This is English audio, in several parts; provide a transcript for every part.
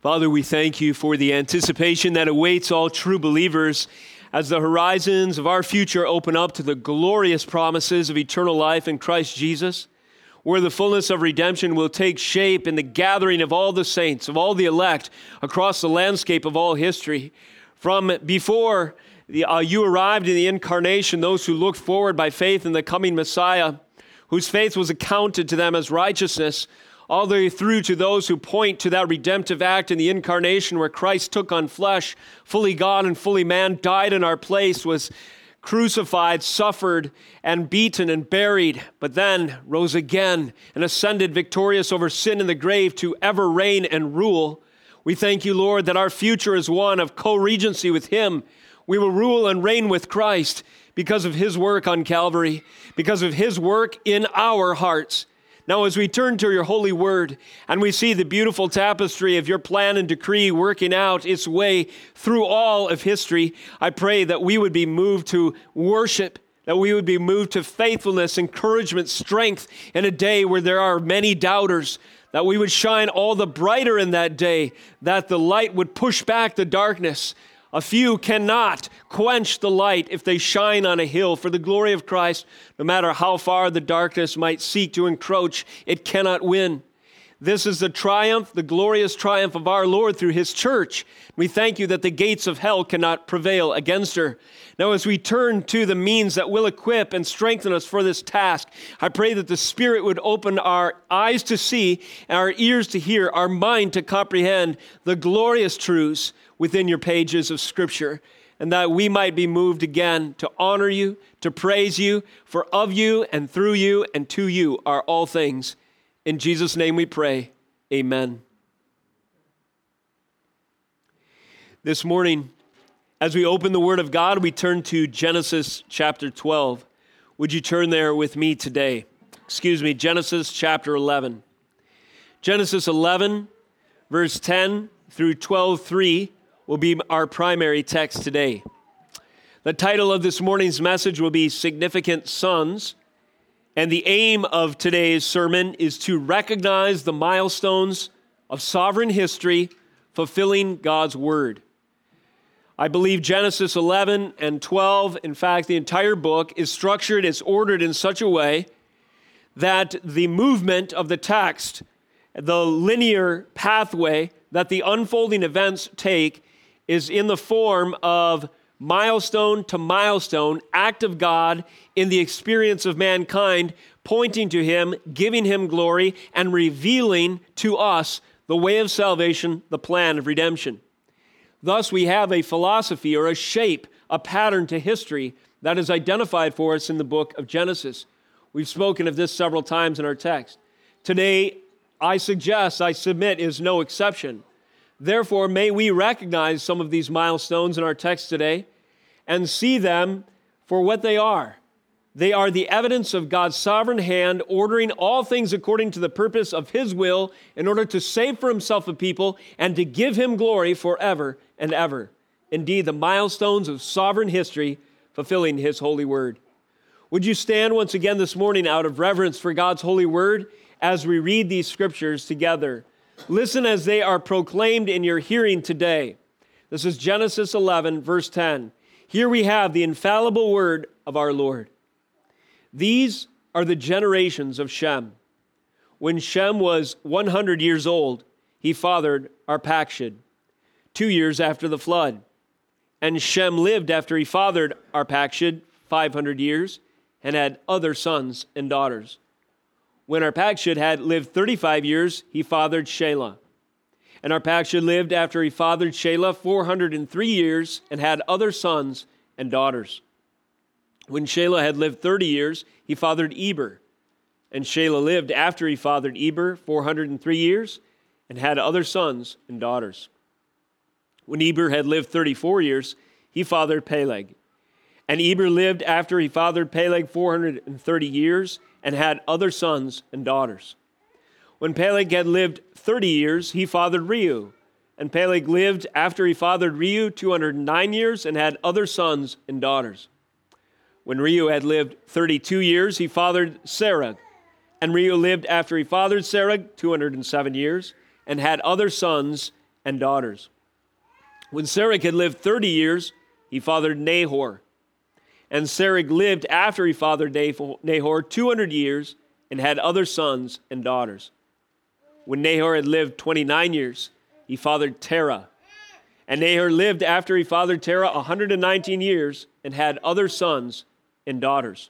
Father, we thank you for the anticipation that awaits all true believers as the horizons of our future open up to the glorious promises of eternal life in Christ Jesus, where the fullness of redemption will take shape in the gathering of all the saints, of all the elect across the landscape of all history. From before the, uh, you arrived in the incarnation, those who looked forward by faith in the coming Messiah, whose faith was accounted to them as righteousness all the way through to those who point to that redemptive act in the incarnation where Christ took on flesh, fully God and fully man, died in our place, was crucified, suffered, and beaten and buried, but then rose again and ascended victorious over sin and the grave to ever reign and rule. We thank you, Lord, that our future is one of co regency with Him. We will rule and reign with Christ because of His work on Calvary, because of His work in our hearts. Now, as we turn to your holy word and we see the beautiful tapestry of your plan and decree working out its way through all of history, I pray that we would be moved to worship, that we would be moved to faithfulness, encouragement, strength in a day where there are many doubters, that we would shine all the brighter in that day, that the light would push back the darkness, a few cannot quench the light if they shine on a hill. For the glory of Christ, no matter how far the darkness might seek to encroach, it cannot win. This is the triumph, the glorious triumph of our Lord through his church. We thank you that the gates of hell cannot prevail against her. Now, as we turn to the means that will equip and strengthen us for this task, I pray that the Spirit would open our eyes to see, our ears to hear, our mind to comprehend the glorious truths within your pages of Scripture, and that we might be moved again to honor you, to praise you, for of you and through you and to you are all things. In Jesus' name we pray. Amen. This morning, as we open the Word of God, we turn to Genesis chapter 12. Would you turn there with me today? Excuse me, Genesis chapter 11. Genesis 11, verse 10 through 12, 3 will be our primary text today. The title of this morning's message will be Significant Sons. And the aim of today's sermon is to recognize the milestones of sovereign history fulfilling God's word. I believe Genesis 11 and 12, in fact, the entire book, is structured, it's ordered in such a way that the movement of the text, the linear pathway that the unfolding events take, is in the form of milestone to milestone act of God in the experience of mankind, pointing to Him, giving Him glory, and revealing to us the way of salvation, the plan of redemption. Thus, we have a philosophy or a shape, a pattern to history that is identified for us in the book of Genesis. We've spoken of this several times in our text. Today, I suggest, I submit, is no exception. Therefore, may we recognize some of these milestones in our text today and see them for what they are. They are the evidence of God's sovereign hand ordering all things according to the purpose of His will in order to save for Himself a people and to give Him glory forever and ever. Indeed, the milestones of sovereign history fulfilling His holy word. Would you stand once again this morning out of reverence for God's holy word as we read these scriptures together? Listen as they are proclaimed in your hearing today. This is Genesis 11, verse 10. Here we have the infallible word of our Lord. These are the generations of Shem. When Shem was 100 years old, he fathered Arpachshad, two years after the flood. And Shem lived after he fathered Arpachshad 500 years and had other sons and daughters. When Arpachshad had lived 35 years, he fathered Shelah. And Arpachshad lived after he fathered Shelah 403 years and had other sons and daughters. When Shelah had lived 30 years, he fathered Eber. And Shelah lived after he fathered Eber 403 years and had other sons and daughters. When Eber had lived 34 years, he fathered Peleg. And Eber lived after he fathered Peleg 430 years and had other sons and daughters. When Peleg had lived 30 years, he fathered Reu. And Peleg lived after he fathered Reu 209 years and had other sons and daughters. When Reu had lived 32 years, he fathered Serug. And Reu lived after he fathered Serug 207 years and had other sons and daughters. When Serug had lived 30 years, he fathered Nahor. And Serug lived after he fathered Nahor 200 years and had other sons and daughters. When Nahor had lived 29 years, he fathered Terah. And Nahor lived after he fathered Terah 119 years and had other sons and daughters.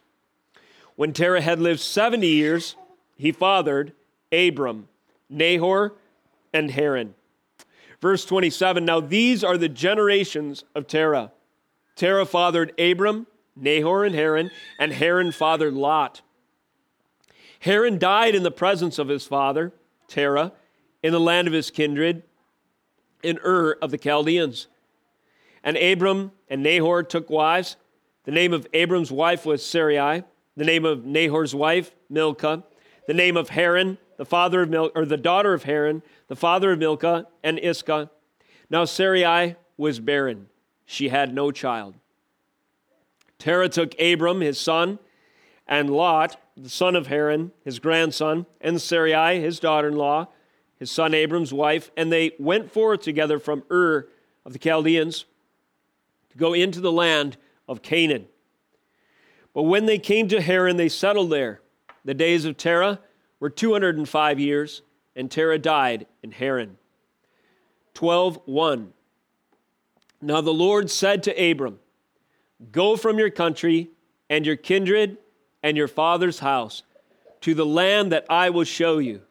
When Terah had lived 70 years, he fathered Abram, Nahor, and Haran. Verse 27 Now these are the generations of Terah. Terah fathered Abram, Nahor, and Haran, and Haran fathered Lot. Haran died in the presence of his father, Terah, in the land of his kindred, in Ur of the Chaldeans. And Abram and Nahor took wives. The name of Abram's wife was Sarai. The name of Nahor's wife, Milcah. The name of Haran, the father of Mil- or the daughter of Haran, the father of Milcah and Iscah. Now Sarai was barren; she had no child. Terah took Abram his son, and Lot the son of Haran, his grandson, and Sarai his daughter-in-law his son Abram's wife, and they went forth together from Ur of the Chaldeans to go into the land of Canaan. But when they came to Haran, they settled there. The days of Terah were 205 years, and Terah died in Haran. 12:1 Now the Lord said to Abram, Go from your country and your kindred and your father's house to the land that I will show you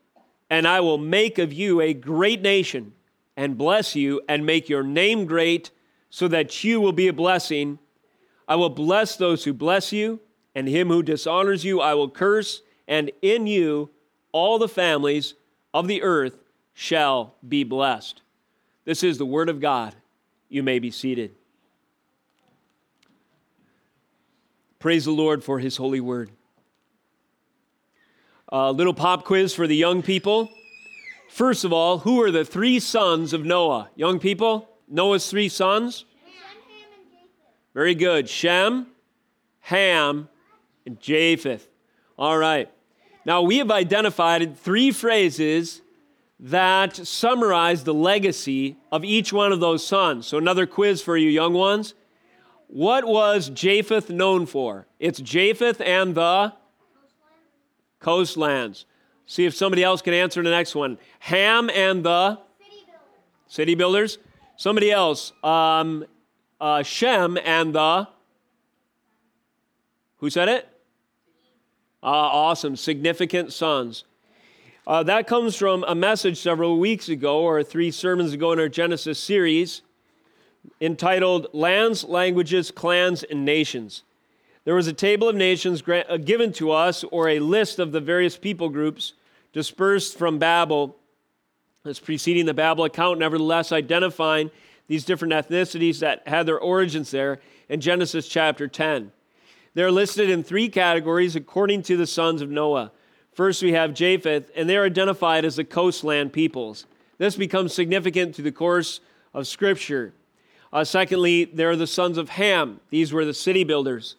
and I will make of you a great nation and bless you and make your name great so that you will be a blessing. I will bless those who bless you, and him who dishonors you I will curse, and in you all the families of the earth shall be blessed. This is the word of God. You may be seated. Praise the Lord for his holy word. A little pop quiz for the young people. First of all, who are the three sons of Noah? Young people, Noah's three sons? Shem, Ham, and Japheth. Very good. Shem, Ham, and Japheth. All right. Now, we have identified three phrases that summarize the legacy of each one of those sons. So, another quiz for you, young ones. What was Japheth known for? It's Japheth and the coastlands. See if somebody else can answer the next one. Ham and the city builders. City builders. Somebody else. Um, uh, Shem and the. Who said it? Uh, awesome. Significant sons. Uh, that comes from a message several weeks ago, or three sermons ago in our Genesis series, entitled Lands, Languages, Clans, and Nations. There was a table of nations uh, given to us, or a list of the various people groups dispersed from Babel as preceding the Babel account, nevertheless identifying these different ethnicities that had their origins there in Genesis chapter 10. They're listed in three categories according to the sons of Noah. First, we have Japheth, and they're identified as the coastland peoples. This becomes significant through the course of Scripture. Uh, secondly, there are the sons of Ham. These were the city builders.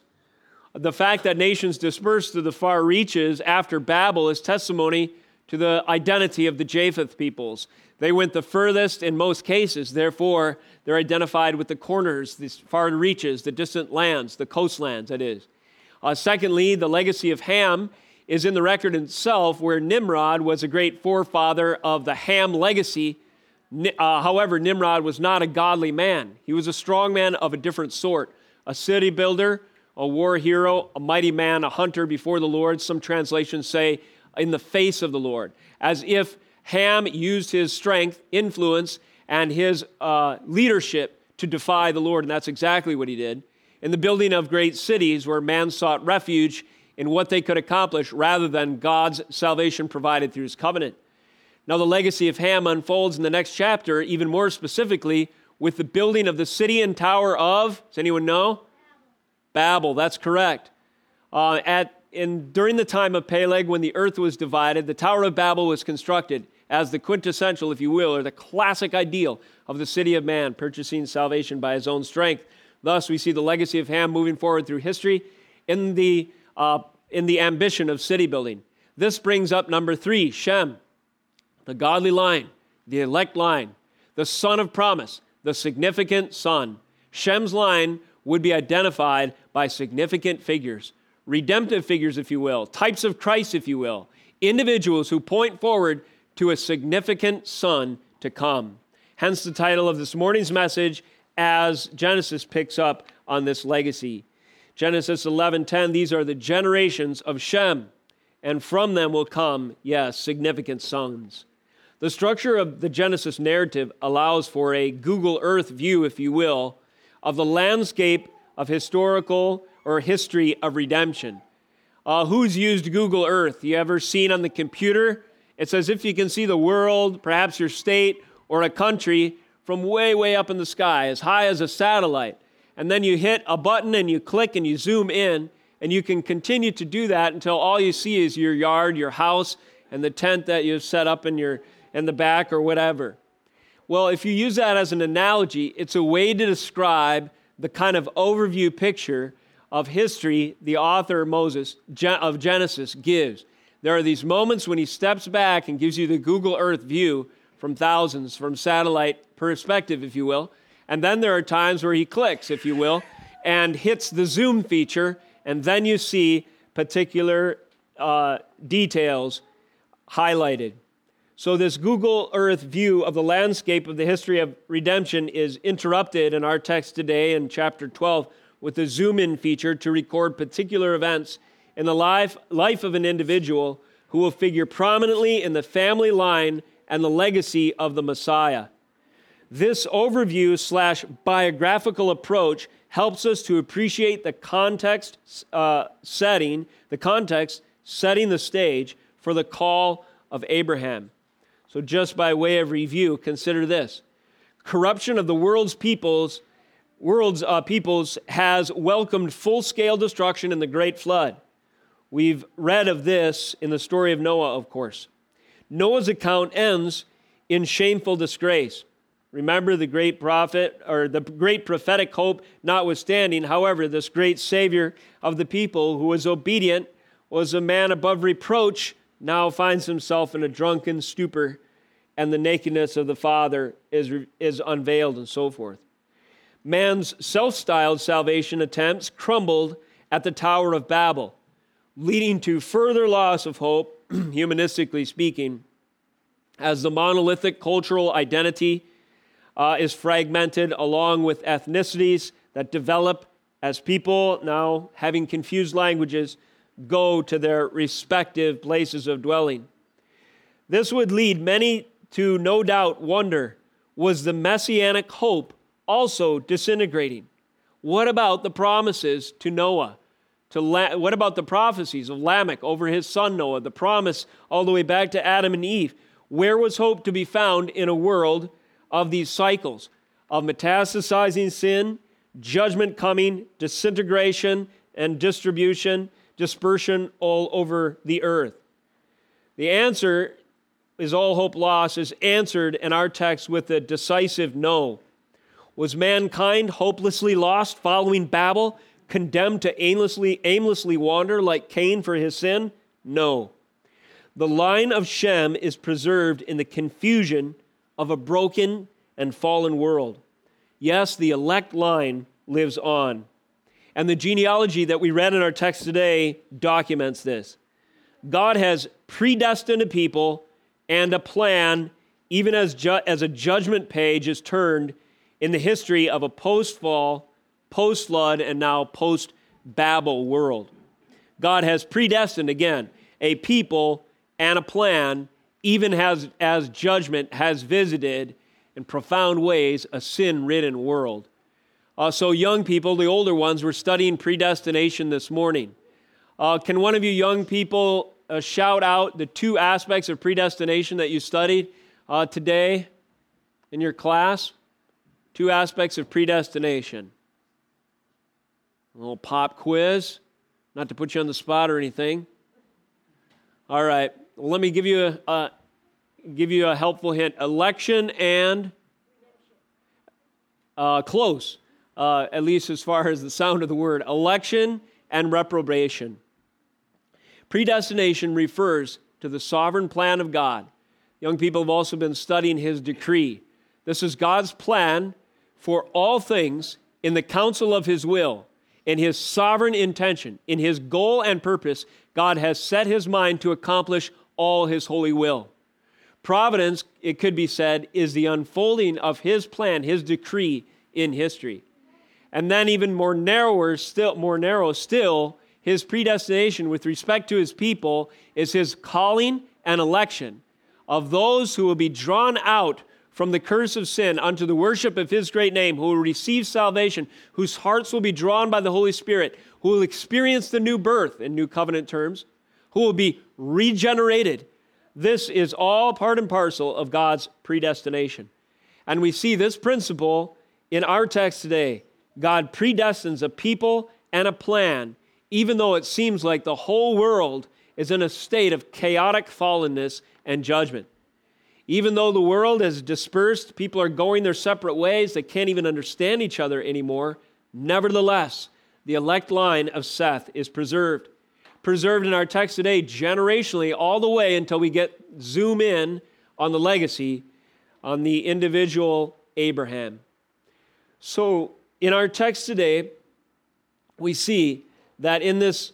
The fact that nations dispersed to the far reaches after Babel is testimony to the identity of the Japheth peoples. They went the furthest in most cases, therefore, they're identified with the corners, the far reaches, the distant lands, the coastlands, that is. Uh, secondly, the legacy of Ham is in the record itself, where Nimrod was a great forefather of the Ham legacy. Uh, however, Nimrod was not a godly man. He was a strong man of a different sort, a city builder, a war hero, a mighty man, a hunter before the Lord. Some translations say in the face of the Lord, as if Ham used his strength, influence, and his uh, leadership to defy the Lord. And that's exactly what he did. In the building of great cities where man sought refuge in what they could accomplish rather than God's salvation provided through his covenant. Now, the legacy of Ham unfolds in the next chapter, even more specifically, with the building of the city and tower of, does anyone know? Babel, that's correct. Uh, at, in, during the time of Peleg, when the earth was divided, the Tower of Babel was constructed as the quintessential, if you will, or the classic ideal of the city of man, purchasing salvation by his own strength. Thus, we see the legacy of Ham moving forward through history in the, uh, in the ambition of city building. This brings up number three Shem, the godly line, the elect line. the son of promise, the significant son. Shem's line would be identified by significant figures, redemptive figures, if you will, types of Christ, if you will, individuals who point forward to a significant son to come. Hence the title of this morning's message as Genesis picks up on this legacy. Genesis 11:10 these are the generations of Shem and from them will come yes significant sons. The structure of the Genesis narrative allows for a Google Earth view if you will of the landscape of historical or history of redemption. Uh, who's used Google Earth? You ever seen on the computer? It's as if you can see the world, perhaps your state or a country from way, way up in the sky, as high as a satellite. And then you hit a button and you click and you zoom in, and you can continue to do that until all you see is your yard, your house, and the tent that you've set up in your in the back or whatever. Well, if you use that as an analogy, it's a way to describe the kind of overview picture of history the author Moses of Genesis gives. There are these moments when he steps back and gives you the Google Earth view from thousands, from satellite perspective, if you will. And then there are times where he clicks, if you will, and hits the zoom feature, and then you see particular uh, details highlighted. So, this Google Earth view of the landscape of the history of redemption is interrupted in our text today in chapter 12 with the zoom in feature to record particular events in the life, life of an individual who will figure prominently in the family line and the legacy of the Messiah. This overview slash biographical approach helps us to appreciate the context uh, setting, the context setting the stage for the call of Abraham. So, just by way of review, consider this corruption of the world's peoples world's uh, peoples has welcomed full scale destruction in the great flood. We've read of this in the story of Noah, of course. Noah's account ends in shameful disgrace. Remember the great prophet, or the great prophetic hope notwithstanding. However, this great Savior of the people who was obedient, was a man above reproach, now finds himself in a drunken stupor, and the nakedness of the Father is, is unveiled, and so forth. Man's self styled salvation attempts crumbled at the Tower of Babel, leading to further loss of hope, humanistically speaking, as the monolithic cultural identity uh, is fragmented along with ethnicities that develop as people, now having confused languages, go to their respective places of dwelling. This would lead many to no doubt wonder was the messianic hope also disintegrating? What about the promises to Noah? To La- what about the prophecies of Lamech over his son Noah? The promise all the way back to Adam and Eve. Where was hope to be found in a world of these cycles of metastasizing sin, judgment coming, disintegration and distribution, dispersion all over the earth? The answer is all hope lost is answered in our text with a decisive no. Was mankind hopelessly lost following Babel, condemned to aimlessly, aimlessly wander like Cain for his sin? No. The line of Shem is preserved in the confusion of a broken and fallen world. Yes, the elect line lives on. And the genealogy that we read in our text today documents this. God has predestined a people and a plan, even as, ju- as a judgment page is turned in the history of a post fall, post flood, and now post Babel world. God has predestined, again, a people and a plan, even as, as judgment has visited in profound ways a sin ridden world. Uh, so, young people, the older ones, were studying predestination this morning. Uh, can one of you young people uh, shout out the two aspects of predestination that you studied uh, today in your class? Two aspects of predestination. A little pop quiz, not to put you on the spot or anything. All right, let me give you a, a give you a helpful hint. Election and uh, close, uh, at least as far as the sound of the word. Election and reprobation. Predestination refers to the sovereign plan of God. Young people have also been studying His decree This is God's plan for all things in the counsel of his will, in his sovereign intention, in his goal and purpose. God has set his mind to accomplish all his holy will. Providence, it could be said, is the unfolding of his plan, his decree in history. And then even more narrower still, more narrow still, his predestination with respect to his people is his calling and election of those who will be drawn out from the curse of sin unto the worship of his great name, who will receive salvation, whose hearts will be drawn by the Holy Spirit, who will experience the new birth in new covenant terms, who will be regenerated. This is all part and parcel of God's predestination. And we see this principle in our text today. God predestines a people and a plan, even though it seems like the whole world is in a state of chaotic fallenness and judgment. Even though the world is dispersed, people are going their separate ways, they can't even understand each other anymore. Nevertheless, the elect line of Seth is preserved. Preserved in our text today generationally, all the way until we get zoom in on the legacy on the individual Abraham. So, in our text today, we see that in this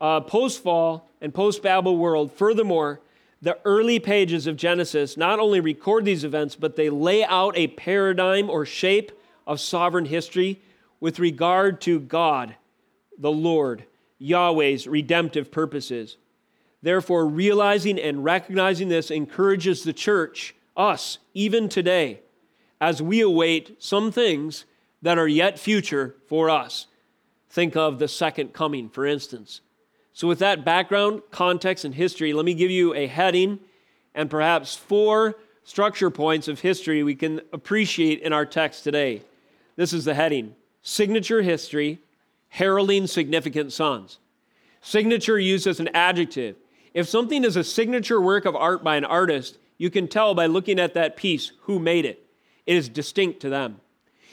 uh, post fall and post Babel world, furthermore, the early pages of Genesis not only record these events, but they lay out a paradigm or shape of sovereign history with regard to God, the Lord, Yahweh's redemptive purposes. Therefore, realizing and recognizing this encourages the church, us, even today, as we await some things that are yet future for us. Think of the second coming, for instance. So, with that background, context, and history, let me give you a heading and perhaps four structure points of history we can appreciate in our text today. This is the heading Signature History, Heralding Significant Sons. Signature used as an adjective. If something is a signature work of art by an artist, you can tell by looking at that piece who made it. It is distinct to them.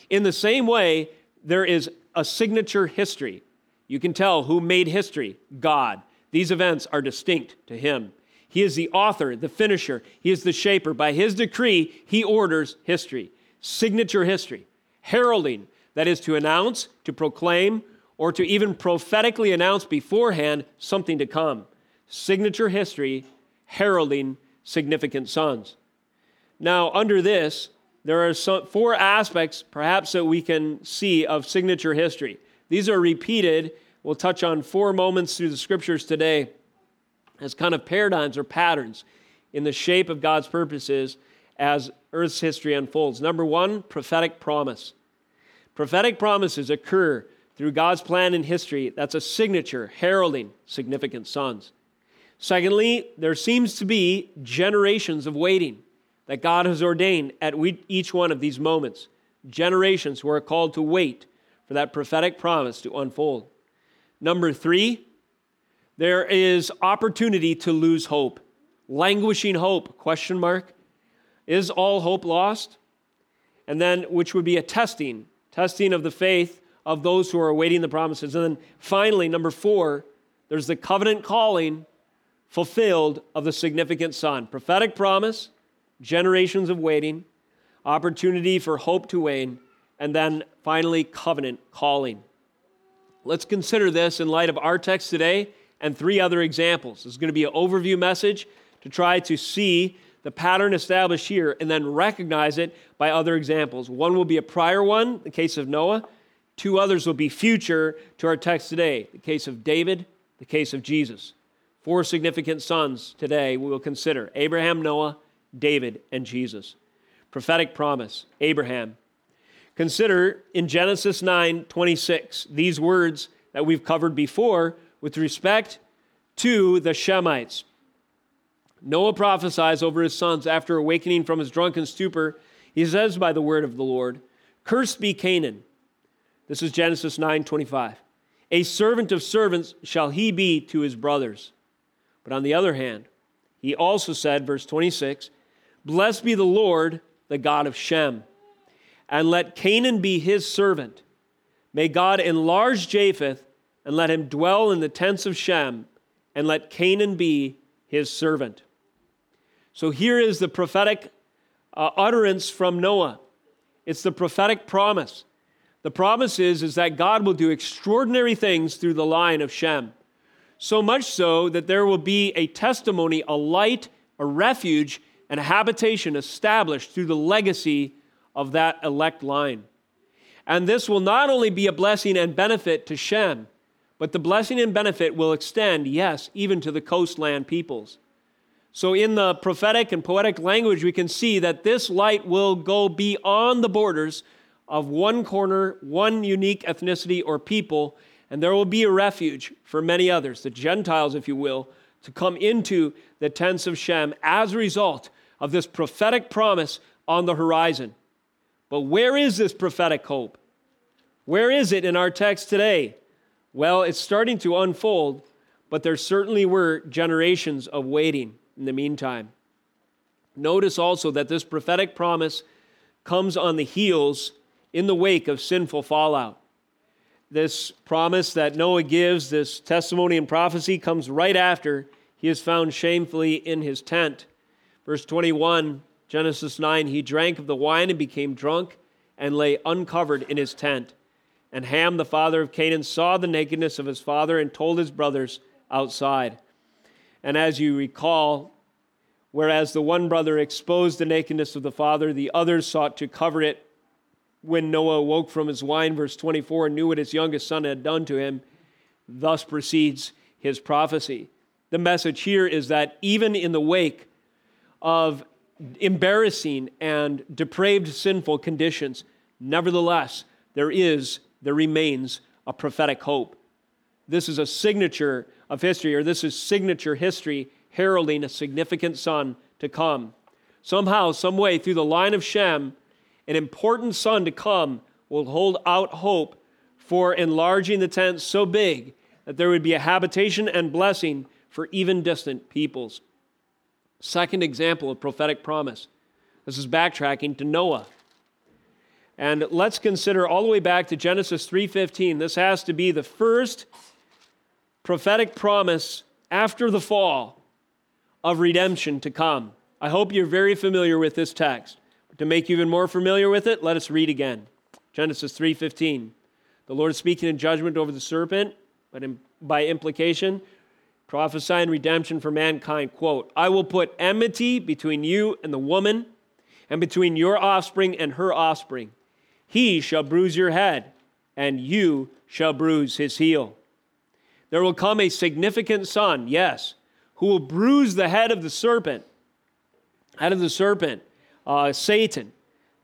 In the same way, there is a signature history. You can tell who made history God. These events are distinct to Him. He is the author, the finisher, He is the shaper. By His decree, He orders history. Signature history. Heralding, that is to announce, to proclaim, or to even prophetically announce beforehand something to come. Signature history, heralding significant sons. Now, under this, there are some, four aspects, perhaps, that we can see of signature history. These are repeated. We'll touch on four moments through the scriptures today as kind of paradigms or patterns in the shape of God's purposes as Earth's history unfolds. Number one, prophetic promise. Prophetic promises occur through God's plan in history. That's a signature heralding significant sons. Secondly, there seems to be generations of waiting that God has ordained at each one of these moments. Generations who are called to wait for that prophetic promise to unfold. Number three, there is opportunity to lose hope. Languishing hope, question mark. Is all hope lost? And then, which would be a testing, testing of the faith of those who are awaiting the promises. And then finally, number four, there's the covenant calling fulfilled of the significant son. Prophetic promise, generations of waiting, opportunity for hope to wane, and then finally, covenant calling. Let's consider this in light of our text today and three other examples. This is going to be an overview message to try to see the pattern established here and then recognize it by other examples. One will be a prior one, the case of Noah. Two others will be future to our text today, the case of David, the case of Jesus. Four significant sons today we will consider Abraham, Noah, David, and Jesus. Prophetic promise Abraham, Consider in Genesis 9 26 these words that we've covered before with respect to the Shemites. Noah prophesies over his sons after awakening from his drunken stupor. He says by the word of the Lord, Cursed be Canaan. This is Genesis 9 25. A servant of servants shall he be to his brothers. But on the other hand, he also said, verse 26, Blessed be the Lord, the God of Shem and let Canaan be his servant. May God enlarge Japheth and let him dwell in the tents of Shem, and let Canaan be his servant. So here is the prophetic uh, utterance from Noah. It's the prophetic promise. The promise is, is that God will do extraordinary things through the line of Shem. So much so that there will be a testimony, a light, a refuge, and a habitation established through the legacy of that elect line. And this will not only be a blessing and benefit to Shem, but the blessing and benefit will extend, yes, even to the coastland peoples. So, in the prophetic and poetic language, we can see that this light will go beyond the borders of one corner, one unique ethnicity or people, and there will be a refuge for many others, the Gentiles, if you will, to come into the tents of Shem as a result of this prophetic promise on the horizon. But where is this prophetic hope? Where is it in our text today? Well, it's starting to unfold, but there certainly were generations of waiting in the meantime. Notice also that this prophetic promise comes on the heels in the wake of sinful fallout. This promise that Noah gives, this testimony and prophecy, comes right after he is found shamefully in his tent. Verse 21, Genesis 9 He drank of the wine and became drunk and lay uncovered in his tent. And Ham, the father of Canaan, saw the nakedness of his father and told his brothers outside. And as you recall, whereas the one brother exposed the nakedness of the father, the others sought to cover it when Noah awoke from his wine, verse 24, and knew what his youngest son had done to him. Thus proceeds his prophecy. The message here is that even in the wake of embarrassing and depraved sinful conditions, nevertheless, there is, there remains a prophetic hope. This is a signature of history, or this is signature history heralding a significant son to come. Somehow, some way, through the line of Shem, an important son to come will hold out hope for enlarging the tent so big that there would be a habitation and blessing for even distant peoples. Second example of prophetic promise. This is backtracking to Noah. And let's consider all the way back to Genesis 3:15. This has to be the first prophetic promise after the fall of redemption to come. I hope you're very familiar with this text. To make you even more familiar with it, let us read again. Genesis 3:15. The Lord is speaking in judgment over the serpent, but in, by implication, prophesying redemption for mankind. Quote, I will put enmity between you and the woman, and between your offspring and her offspring. He shall bruise your head, and you shall bruise his heel. There will come a significant son, yes, who will bruise the head of the serpent, head of the serpent, uh, Satan,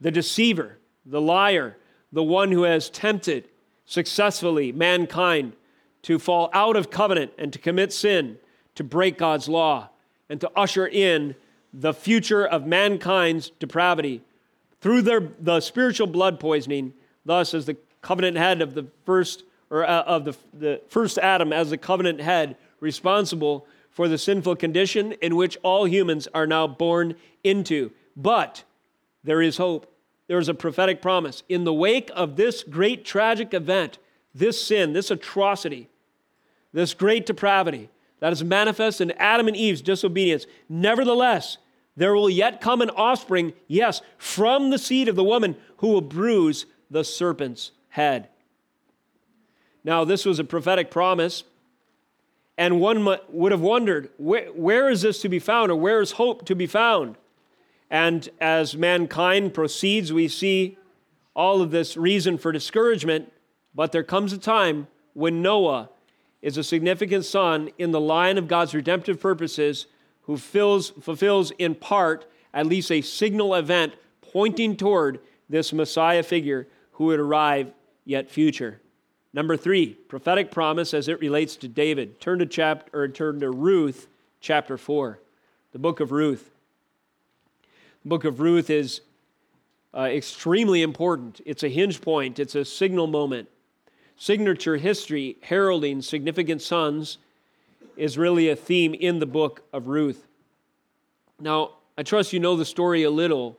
the deceiver, the liar, the one who has tempted successfully mankind to fall out of covenant and to commit sin, to break God's law, and to usher in the future of mankind's depravity through their, the spiritual blood poisoning, thus as the covenant head of the first or uh, of the, the first Adam as the covenant head responsible for the sinful condition in which all humans are now born into. But there is hope. There is a prophetic promise. In the wake of this great tragic event, this sin, this atrocity, this great depravity that is manifest in Adam and Eve's disobedience. Nevertheless, there will yet come an offspring, yes, from the seed of the woman who will bruise the serpent's head. Now, this was a prophetic promise, and one would have wondered where, where is this to be found, or where is hope to be found? And as mankind proceeds, we see all of this reason for discouragement, but there comes a time when Noah is a significant son in the line of God's redemptive purposes who fills, fulfills in part at least a signal event pointing toward this Messiah figure who would arrive yet future. Number three, prophetic promise as it relates to David. Turn to chapter or turn to Ruth, chapter four, the book of Ruth. The book of Ruth is uh, extremely important. It's a hinge point. It's a signal moment signature history heralding significant sons is really a theme in the book of Ruth. Now, I trust you know the story a little.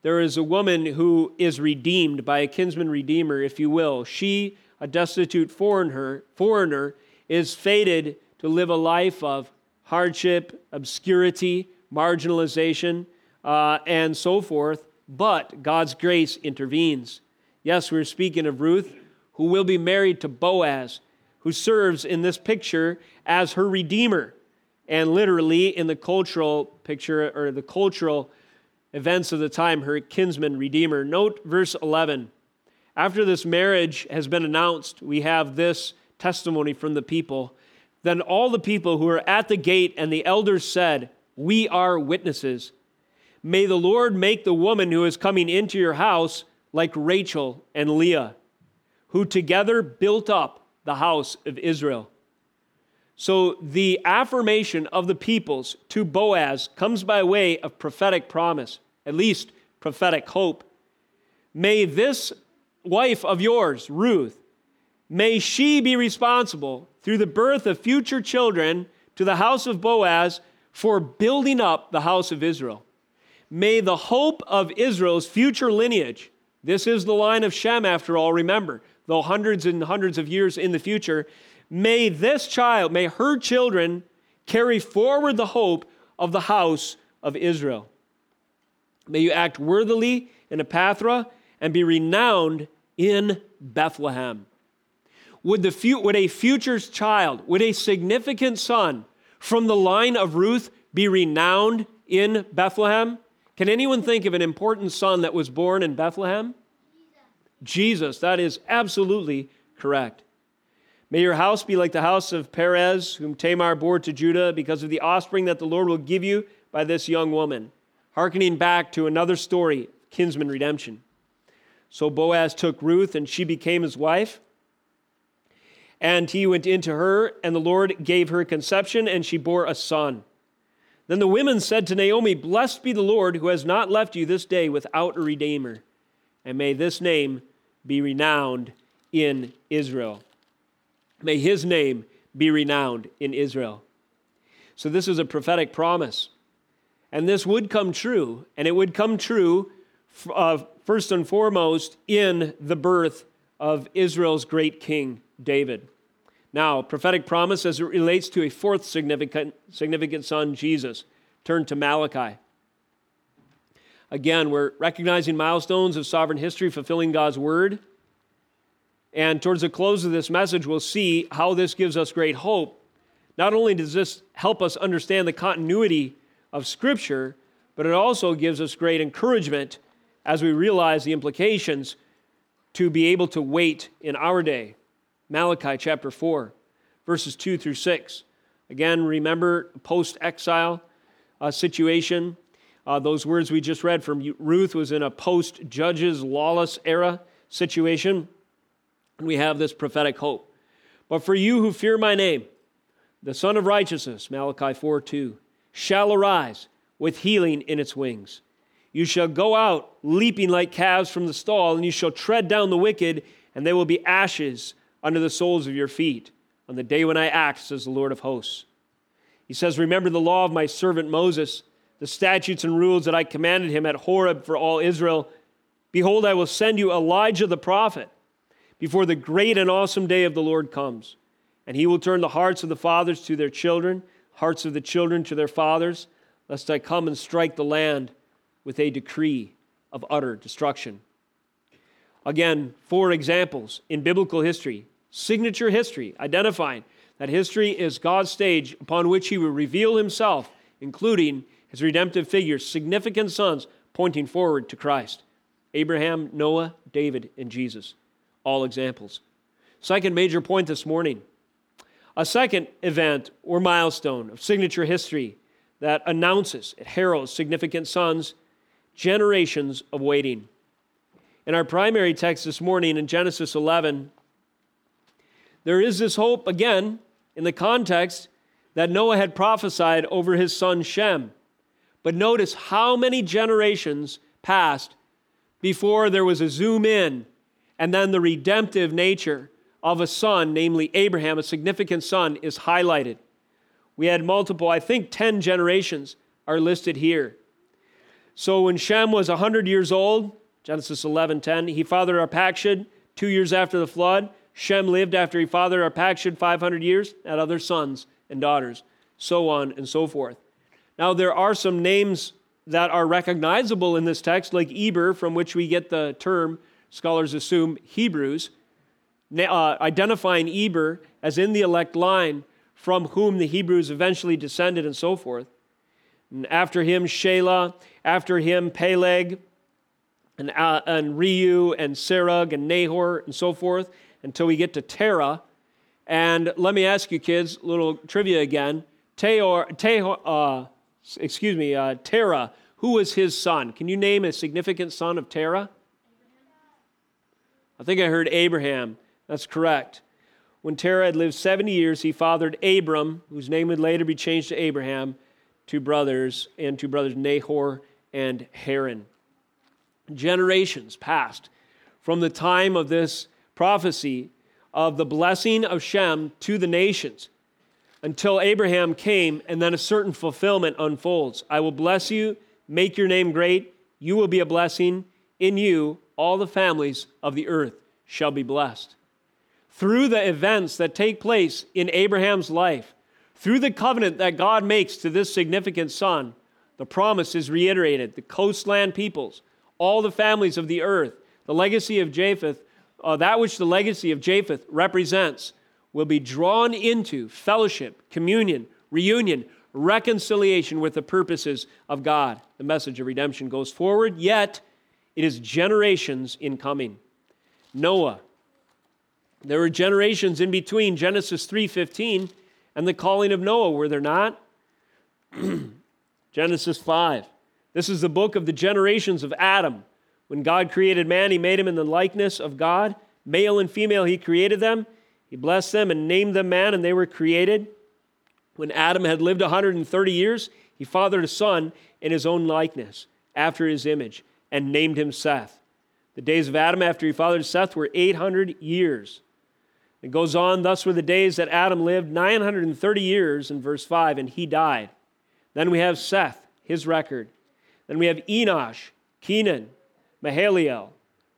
There is a woman who is redeemed by a kinsman redeemer, if you will. She, a destitute foreigner, foreigner is fated to live a life of hardship, obscurity, marginalization, uh, and so forth, but God's grace intervenes. Yes, we're speaking of Ruth, who will be married to Boaz, who serves in this picture as her redeemer, and literally in the cultural picture or the cultural events of the time, her kinsman redeemer. Note verse 11. After this marriage has been announced, we have this testimony from the people. Then all the people who were at the gate and the elders said, We are witnesses. May the Lord make the woman who is coming into your house like Rachel and Leah, who together built up the house of Israel. So the affirmation of the peoples to Boaz comes by way of prophetic promise, at least prophetic hope. May this wife of yours, Ruth, may she be responsible through the birth of future children to the house of Boaz for building up the house of Israel. May the hope of Israel's future lineage, this is the line of Shem after all, remember, though hundreds and hundreds of years in the future, may this child, may her children carry forward the hope of the house of Israel. May you act worthily in Ephrathah and be renowned in Bethlehem. Would, the, would a future child, would a significant son from the line of Ruth be renowned in Bethlehem? Can anyone think of an important son that was born in Bethlehem? Jesus. That is absolutely correct. May your house be like the house of Perez, whom Tamar bore to Judah, because of the offspring that the Lord will give you by this young woman. Hearkening back to another story, kinsman redemption. So Boaz took Ruth, and she became his wife. And he went into her, and the Lord gave her conception, and she bore a son. Then the women said to Naomi, Blessed be the Lord who has not left you this day without a redeemer, and may this name be renowned in Israel. May his name be renowned in Israel. So, this is a prophetic promise. And this would come true, and it would come true uh, first and foremost in the birth of Israel's great king, David. Now, prophetic promise as it relates to a fourth significant, significant son, Jesus. Turn to Malachi. Again, we're recognizing milestones of sovereign history, fulfilling God's word. And towards the close of this message, we'll see how this gives us great hope. Not only does this help us understand the continuity of Scripture, but it also gives us great encouragement as we realize the implications to be able to wait in our day. Malachi chapter 4, verses 2 through 6. Again, remember post exile uh, situation. Uh, those words we just read from Ruth was in a post Judges lawless era situation. And we have this prophetic hope. But for you who fear my name, the Sun of Righteousness, Malachi 4 2, shall arise with healing in its wings. You shall go out leaping like calves from the stall, and you shall tread down the wicked, and they will be ashes under the soles of your feet on the day when I act, says the Lord of hosts. He says, Remember the law of my servant Moses, the statutes and rules that I commanded him at Horeb for all Israel. Behold, I will send you Elijah the prophet before the great and awesome day of the Lord comes. And he will turn the hearts of the fathers to their children, hearts of the children to their fathers, lest I come and strike the land with a decree of utter destruction. Again, four examples in biblical history signature history, identifying that history is God's stage upon which He will reveal Himself, including His redemptive figures, significant sons pointing forward to Christ Abraham, Noah, David, and Jesus. All examples. Second major point this morning a second event or milestone of signature history that announces, it heralds significant sons, generations of waiting. In our primary text this morning in Genesis 11, there is this hope, again, in the context that Noah had prophesied over his son Shem. But notice how many generations passed before there was a zoom in and then the redemptive nature of a son, namely Abraham, a significant son, is highlighted. We had multiple, I think 10 generations are listed here. So when Shem was 100 years old, Genesis 11:10, he fathered Arpachshad 2 years after the flood. Shem lived after he fathered Arpachshad 500 years, had other sons and daughters, so on and so forth. Now, there are some names that are recognizable in this text, like Eber, from which we get the term, scholars assume, Hebrews, uh, identifying Eber as in the elect line from whom the Hebrews eventually descended and so forth. And after him, Shelah, after him, Peleg, and, uh, and Reu, and Serug, and Nahor, and so forth, until we get to Terah. And let me ask you, kids, a little trivia again. Teor, Tehor, uh, excuse me, uh, Terah, who was his son? Can you name a significant son of Terah? I think I heard Abraham. That's correct. When Terah had lived 70 years, he fathered Abram, whose name would later be changed to Abraham, two brothers, and two brothers, Nahor and Haran. Generations passed from the time of this prophecy of the blessing of Shem to the nations until Abraham came, and then a certain fulfillment unfolds. I will bless you, make your name great, you will be a blessing. In you, all the families of the earth shall be blessed. Through the events that take place in Abraham's life, through the covenant that God makes to this significant son, the promise is reiterated. The coastland peoples, all the families of the earth, the legacy of Japheth, uh, that which the legacy of Japheth represents, will be drawn into fellowship, communion, reunion, reconciliation with the purposes of God. The message of redemption goes forward, yet it is generations in coming. Noah. There were generations in between Genesis 3:15 and the calling of Noah, were there not? Genesis 5. This is the book of the generations of Adam. When God created man, he made him in the likeness of God. Male and female, he created them. He blessed them and named them man, and they were created. When Adam had lived 130 years, he fathered a son in his own likeness, after his image, and named him Seth. The days of Adam after he fathered Seth were 800 years. It goes on, thus were the days that Adam lived 930 years in verse 5, and he died. Then we have Seth, his record. Then we have Enosh, Kenan, Mahalalel.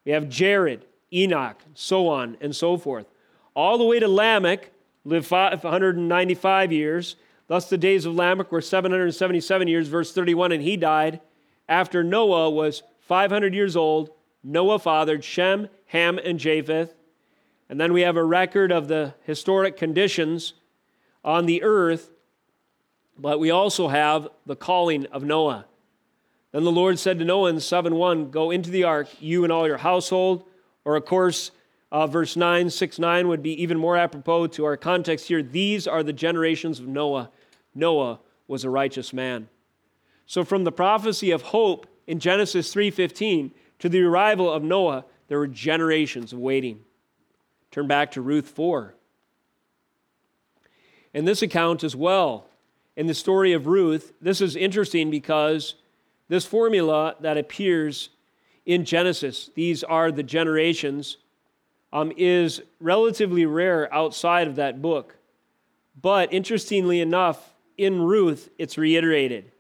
We have Jared, Enoch, so on and so forth all the way to Lamech, lived 595 years. Thus the days of Lamech were 777 years, verse 31, and he died after Noah was 500 years old. Noah fathered Shem, Ham, and Japheth. And then we have a record of the historic conditions on the earth, but we also have the calling of Noah. Then the Lord said to Noah in 7 1, Go into the ark, you and all your household. Or, of course, uh, verse 9, 6 9 would be even more apropos to our context here. These are the generations of Noah. Noah was a righteous man. So from the prophecy of hope in Genesis 3:15 to the arrival of Noah, there were generations of waiting. Turn back to Ruth 4. In this account as well, in the story of Ruth, this is interesting because this formula that appears in Genesis, these are the generations um, is relatively rare outside of that book. But interestingly enough, in Ruth, it's reiterated.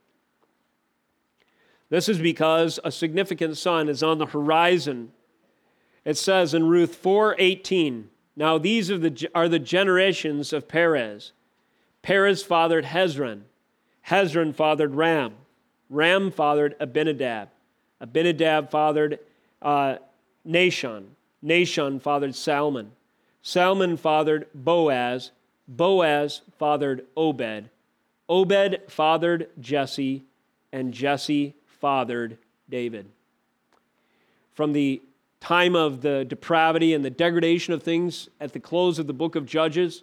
This is because a significant son is on the horizon. It says in Ruth 4:18, "Now these are the, are the generations of Perez. Perez fathered Hezron. Hezron fathered Ram. Ram fathered Abinadab. Abinadab fathered uh, Nahshon. Nahshon fathered Salmon. Salmon fathered Boaz. Boaz fathered Obed. Obed fathered Jesse, and Jesse fathered David. From the time of the depravity and the degradation of things at the close of the book of Judges,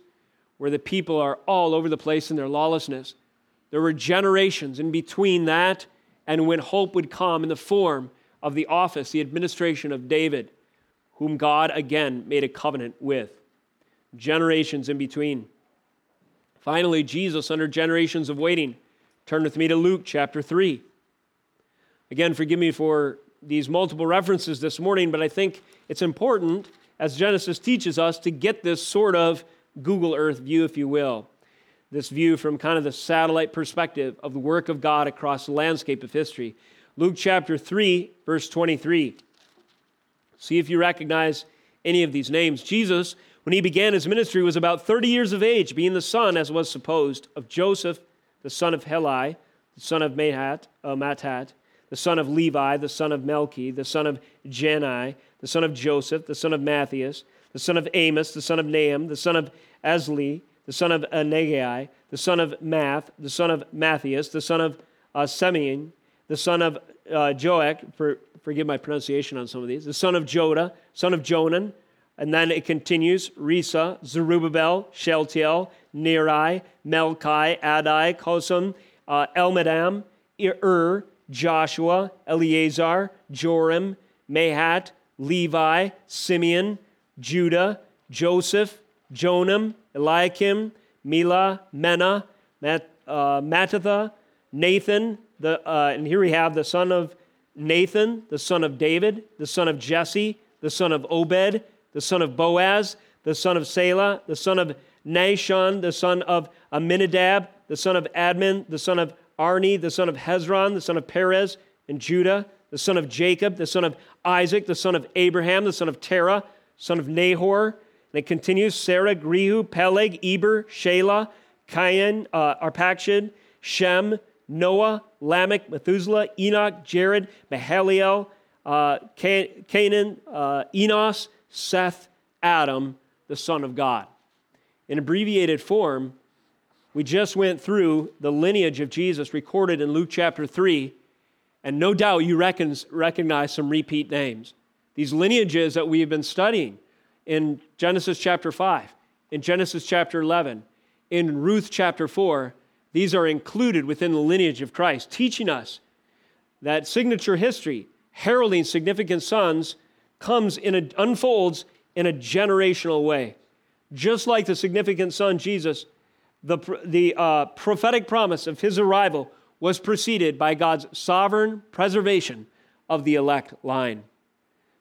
where the people are all over the place in their lawlessness, there were generations in between that and when hope would come in the form of the office, the administration of David whom God again made a covenant with. Generations in between. Finally, Jesus, under generations of waiting, turn with me to Luke chapter 3. Again, forgive me for these multiple references this morning, but I think it's important, as Genesis teaches us, to get this sort of Google Earth view, if you will. This view from kind of the satellite perspective of the work of God across the landscape of history. Luke chapter 3, verse 23. See if you recognize any of these names. Jesus, when he began his ministry, was about 30 years of age, being the son, as was supposed, of Joseph, the son of Heli, the son of Mahat, uh, Matat, the son of Levi, the son of Melchi, the son of Jannai, the son of Joseph, the son of Matthias, the son of Amos, the son of Nahum, the son of Esli, the son of Naggai, the son of Maath, the son of Matthias, the son of uh, Simeon, the son of uh, Joach, for, forgive my pronunciation on some of these, the son of Joda, son of Jonan, and then it continues Rhesa, Zerubbabel, Shealtiel, Neri, Melchi, Addi, Cosam, uh, Elmadam, Ur, Joshua, Eleazar, Joram, Mahat, Levi, Simeon, Judah, Joseph, Jonam, Eliakim, Melea, Menna, Mat, uh, Mattatha, Nathan, the, uh, and here we have the son of Nathan, the son of David, the son of Jesse, the son of Obed, the son of Boaz, the son of Salah, the son of Nahshon, the son of Amminadab, the son of Admin, the son of Arni, the son of Hezron, the son of Perez and Judah, the son of Jacob, the son of Isaac, the son of Abraham, the son of Terah, son of Nahor. And it continues Serug, Reu, Peleg, Eber, Shelah, Cain, uh, Arpachshad, Shem, Noah, Lamech, Methuselah, Enoch, Jared, Mahalalel, uh, Canaan, uh, Enos, Seth, Adam, the Son of God. In abbreviated form, we just went through the lineage of Jesus recorded in Luke chapter 3, and no doubt you recognize some repeat names. These lineages that we have been studying in Genesis chapter 5, in Genesis chapter 11, in Ruth chapter 4, these are included within the lineage of Christ, teaching us that signature history, heralding significant sons, comes in a, unfolds in a generational way. Just like the significant son Jesus, the, the uh, prophetic promise of his arrival was preceded by God's sovereign preservation of the elect line.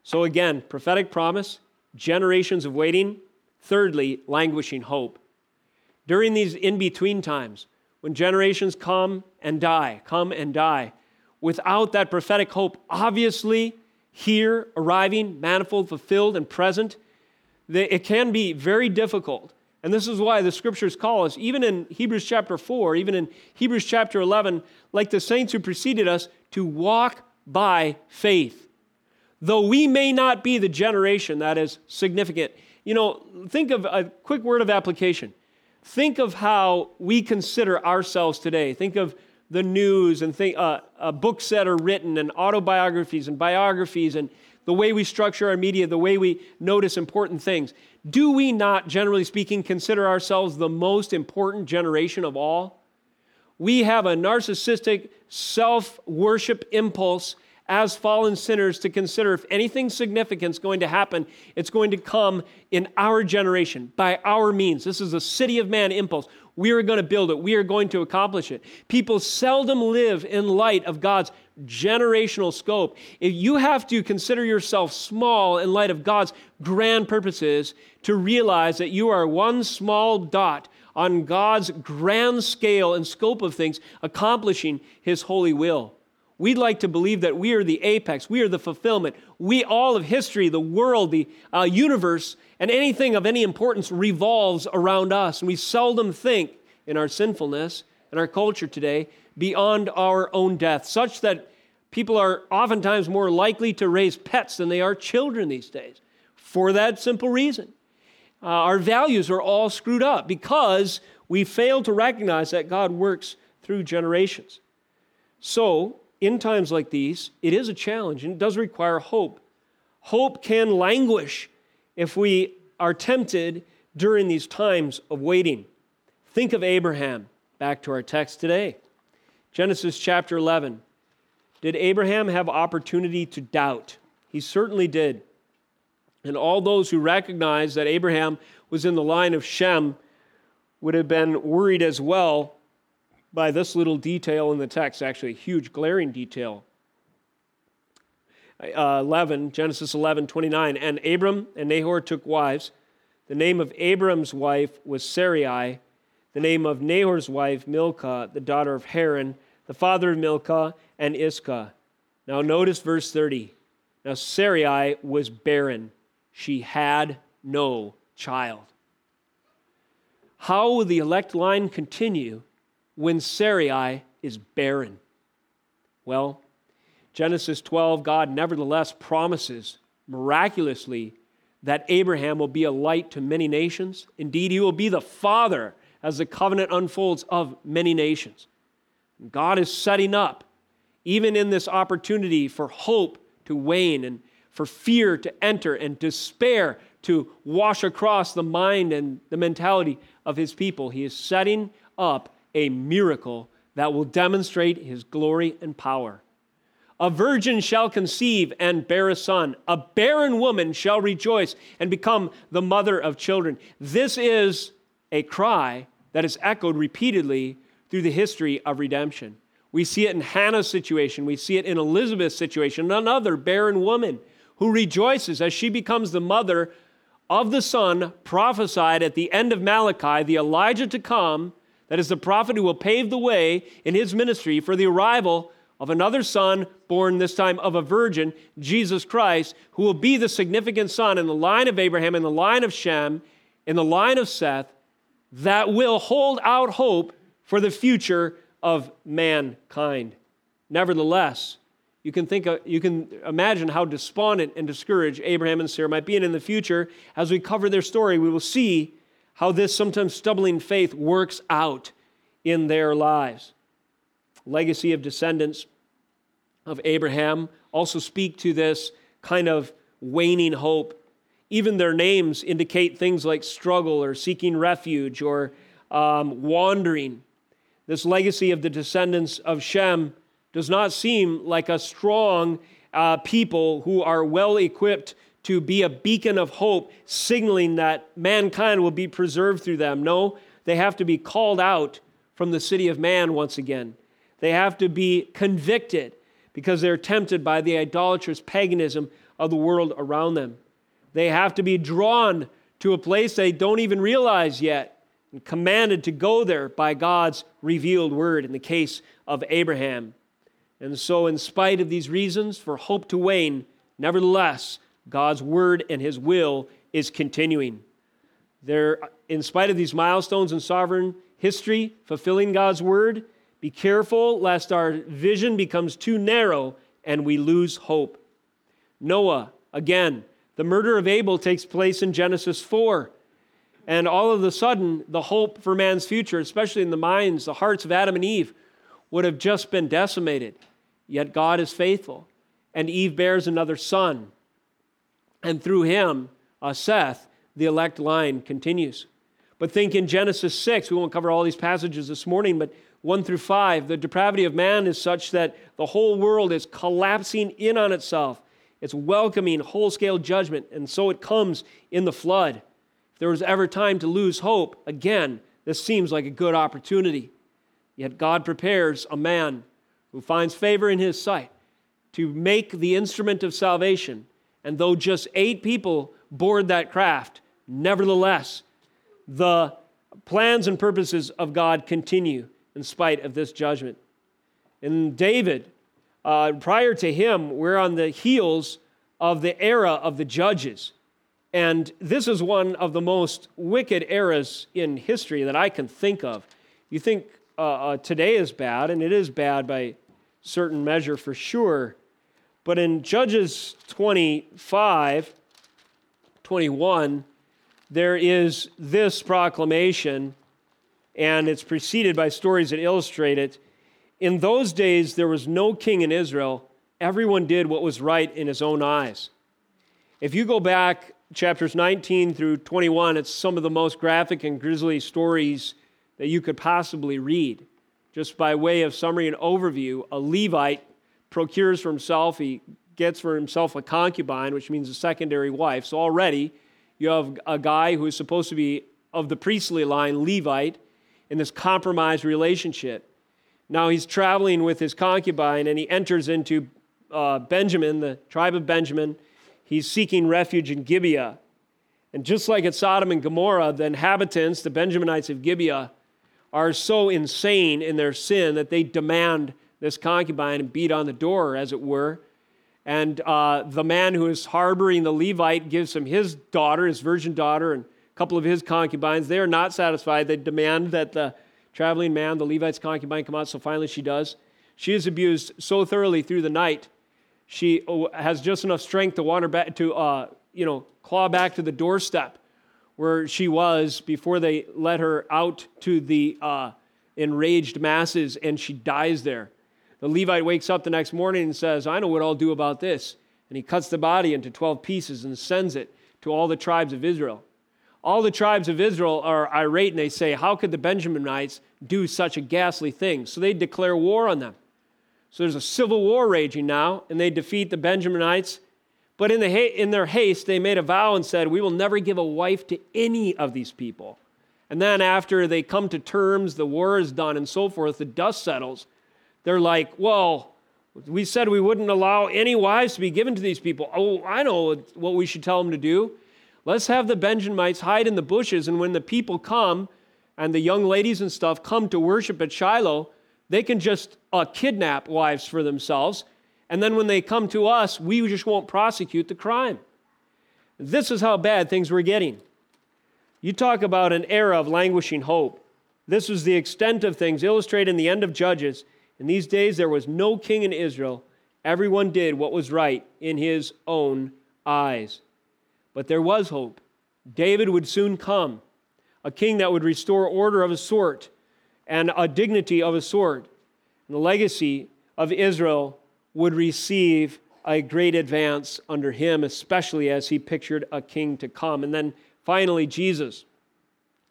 So, again, prophetic promise, generations of waiting. Thirdly, languishing hope. During these in between times, when generations come and die, come and die, without that prophetic hope, obviously here, arriving, manifold, fulfilled, and present, it can be very difficult. And this is why the scriptures call us, even in Hebrews chapter 4, even in Hebrews chapter 11, like the saints who preceded us, to walk by faith. Though we may not be the generation that is significant. You know, think of a quick word of application. Think of how we consider ourselves today. Think of the news and think, uh, uh, books that are written and autobiographies and biographies and the way we structure our media, the way we notice important things. Do we not, generally speaking, consider ourselves the most important generation of all? We have a narcissistic self worship impulse as fallen sinners to consider if anything significant is going to happen, it's going to come in our generation, by our means. This is a city of man impulse. We are going to build it, we are going to accomplish it. People seldom live in light of God's generational scope. If you have to consider yourself small in light of God's grand purposes to realize that you are one small dot on God's grand scale and scope of things, accomplishing His holy will. We'd like to believe that we are the apex, we are the fulfillment. We, all of history, the world, the uh, universe, and anything of any importance revolves around us. And we seldom think in our sinfulness and our culture today beyond our own death, such that people are oftentimes more likely to raise pets than they are children these days for that simple reason. Uh, our values are all screwed up because we fail to recognize that God works through generations. So, in times like these, it is a challenge and it does require hope. Hope can languish if we are tempted during these times of waiting. Think of Abraham, back to our text today. Genesis chapter 11. Did Abraham have opportunity to doubt? He certainly did. And all those who recognized that Abraham was in the line of Shem would have been worried as well by this little detail in the text, actually, a huge glaring detail. Uh, 11, Genesis 11, 29. And Abram and Nahor took wives. The name of Abram's wife was Sarai. The name of Nahor's wife, Milcah, the daughter of Haran, the father of Milcah and Iscah. Now, notice verse 30. Now, Sarai was barren, she had no child. How will the elect line continue when Sarai is barren. Well, Genesis 12, God nevertheless promises miraculously that Abraham will be a light to many nations. Indeed, he will be the father as the covenant unfolds of many nations. God is setting up, even in this opportunity for hope to wane and for fear to enter and despair to wash across the mind and the mentality of his people. He is setting up a miracle that will demonstrate his glory and power. A virgin shall conceive and bear a son. A barren woman shall rejoice and become the mother of children. This is a cry that is echoed repeatedly through the history of redemption. We see it in Hannah's situation, we see it in Elizabeth's situation, another barren woman who rejoices as she becomes the mother of the Son prophesied at the end of Malachi, the Elijah to come, that is the prophet who will pave the way in his ministry for the arrival of another son born this time of a virgin, Jesus Christ, who will be the significant son in the line of Abraham, in the line of Shem, in the line of Seth, that will hold out hope for the future of mankind. Nevertheless, you can think you can imagine how despondent and discouraged Abraham and Sarah might be. And in the future, as we cover their story, we will see how this sometimes stumbling faith works out in their lives. Legacy of descendants of Abraham also speak to this kind of waning hope. Even their names indicate things like struggle or seeking refuge or um, wandering. This legacy of the descendants of Shem does not seem like a strong uh, people who are well equipped to be a beacon of hope, signaling that mankind will be preserved through them. No, they have to be called out from the city of man once again. They have to be convicted because they're tempted by the idolatrous paganism of the world around them. They have to be drawn to a place they don't even realize yet and commanded to go there by God's revealed word in the case of Abraham. And so, in spite of these reasons for hope to wane, nevertheless, God's word and his will is continuing. There, in spite of these milestones in sovereign history, fulfilling God's word, be careful lest our vision becomes too narrow and we lose hope. Noah, again, the murder of Abel takes place in Genesis 4. And all of a sudden, the hope for man's future, especially in the minds, the hearts of Adam and Eve, would have just been decimated. Yet God is faithful. And Eve bears another son. And through him, uh, Seth, the elect line continues. But think in Genesis 6, we won't cover all these passages this morning, but 1 through 5, the depravity of man is such that the whole world is collapsing in on itself. It's welcoming whole scale judgment, and so it comes in the flood. If there was ever time to lose hope, again, this seems like a good opportunity. Yet God prepares a man who finds favor in his sight to make the instrument of salvation. And though just eight people board that craft, nevertheless, the plans and purposes of God continue in spite of this judgment. And David, uh, prior to him, we're on the heels of the era of the judges. And this is one of the most wicked eras in history that I can think of. You think uh, uh, today is bad, and it is bad by certain measure for sure. But in Judges 25, 21, there is this proclamation, and it's preceded by stories that illustrate it. In those days, there was no king in Israel. Everyone did what was right in his own eyes. If you go back chapters 19 through 21, it's some of the most graphic and grisly stories that you could possibly read. Just by way of summary and overview, a Levite procures for himself, he gets for himself a concubine, which means a secondary wife. So already you have a guy who is supposed to be of the priestly line, Levite, in this compromised relationship. Now he's traveling with his concubine and he enters into uh, Benjamin, the tribe of Benjamin. He's seeking refuge in Gibeah. And just like at Sodom and Gomorrah, the inhabitants, the Benjaminites of Gibeah, are so insane in their sin that they demand this concubine and beat on the door, as it were. And uh, the man who is harboring the Levite gives him his daughter, his virgin daughter, and a couple of his concubines. They are not satisfied. They demand that the traveling man, the Levite's concubine, come out. So finally she does. She is abused so thoroughly through the night, she uh, has just enough strength to wander back to, uh, you know, claw back to the doorstep where she was before they let her out to the uh, enraged masses, and she dies there. The Levite wakes up the next morning and says, I know what I'll do about this. And he cuts the body into 12 pieces and sends it to all the tribes of Israel. All the tribes of Israel are irate and they say, How could the Benjaminites do such a ghastly thing? So they declare war on them. So there's a civil war raging now, and they defeat the Benjaminites. But in, the, in their haste, they made a vow and said, We will never give a wife to any of these people. And then after they come to terms, the war is done and so forth, the dust settles. They're like, Well, we said we wouldn't allow any wives to be given to these people. Oh, I know what we should tell them to do. Let's have the Benjamites hide in the bushes, and when the people come and the young ladies and stuff come to worship at Shiloh, they can just uh, kidnap wives for themselves. And then when they come to us, we just won't prosecute the crime. This is how bad things were getting. You talk about an era of languishing hope. This was the extent of things illustrated in the end of Judges. In these days, there was no king in Israel. Everyone did what was right in his own eyes. But there was hope. David would soon come, a king that would restore order of a sort and a dignity of a sort. And the legacy of Israel would receive a great advance under him, especially as he pictured a king to come. And then finally, Jesus.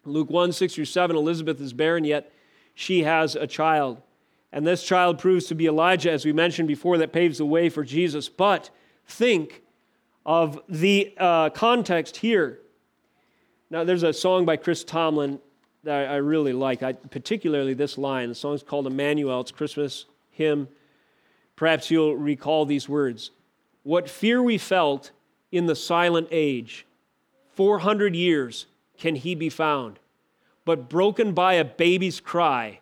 Luke 1 6 through 7, Elizabeth is barren, yet she has a child. And this child proves to be Elijah, as we mentioned before, that paves the way for Jesus. But think of the uh, context here. Now, there's a song by Chris Tomlin that I really like, I, particularly this line. The song's called Emmanuel. It's Christmas hymn. Perhaps you'll recall these words. What fear we felt in the silent age, 400 years can he be found, but broken by a baby's cry,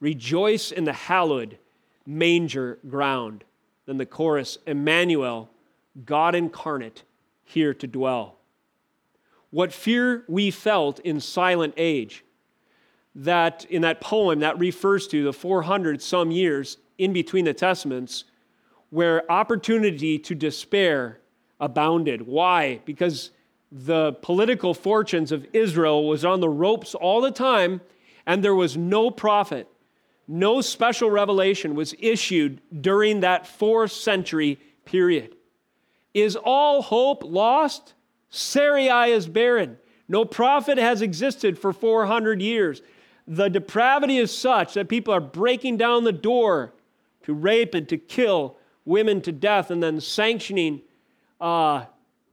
rejoice in the hallowed manger ground. Then the chorus, Emmanuel, God incarnate, here to dwell. What fear we felt in silent age, that in that poem that refers to the 400 some years in between the testaments where opportunity to despair abounded why because the political fortunes of Israel was on the ropes all the time and there was no prophet no special revelation was issued during that 4th century period is all hope lost sarai is barren no prophet has existed for 400 years the depravity is such that people are breaking down the door to rape and to kill women to death and then sanctioning uh,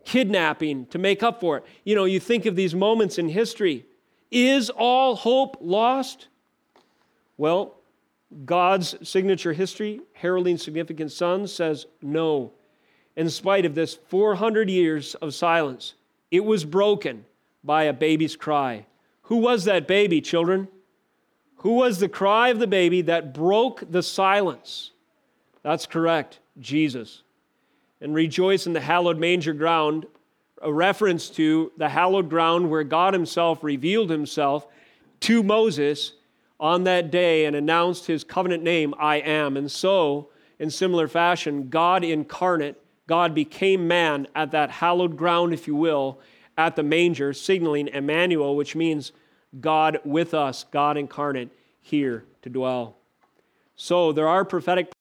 kidnapping to make up for it. You know, you think of these moments in history. Is all hope lost? Well, God's signature history, heralding significant sons, says no. In spite of this 400 years of silence, it was broken by a baby's cry. Who was that baby, children? Who was the cry of the baby that broke the silence? That's correct, Jesus. And rejoice in the hallowed manger ground, a reference to the hallowed ground where God Himself revealed Himself to Moses on that day and announced His covenant name, I am. And so, in similar fashion, God incarnate, God became man at that hallowed ground, if you will, at the manger, signaling Emmanuel, which means God with us, God incarnate, here to dwell. So there are prophetic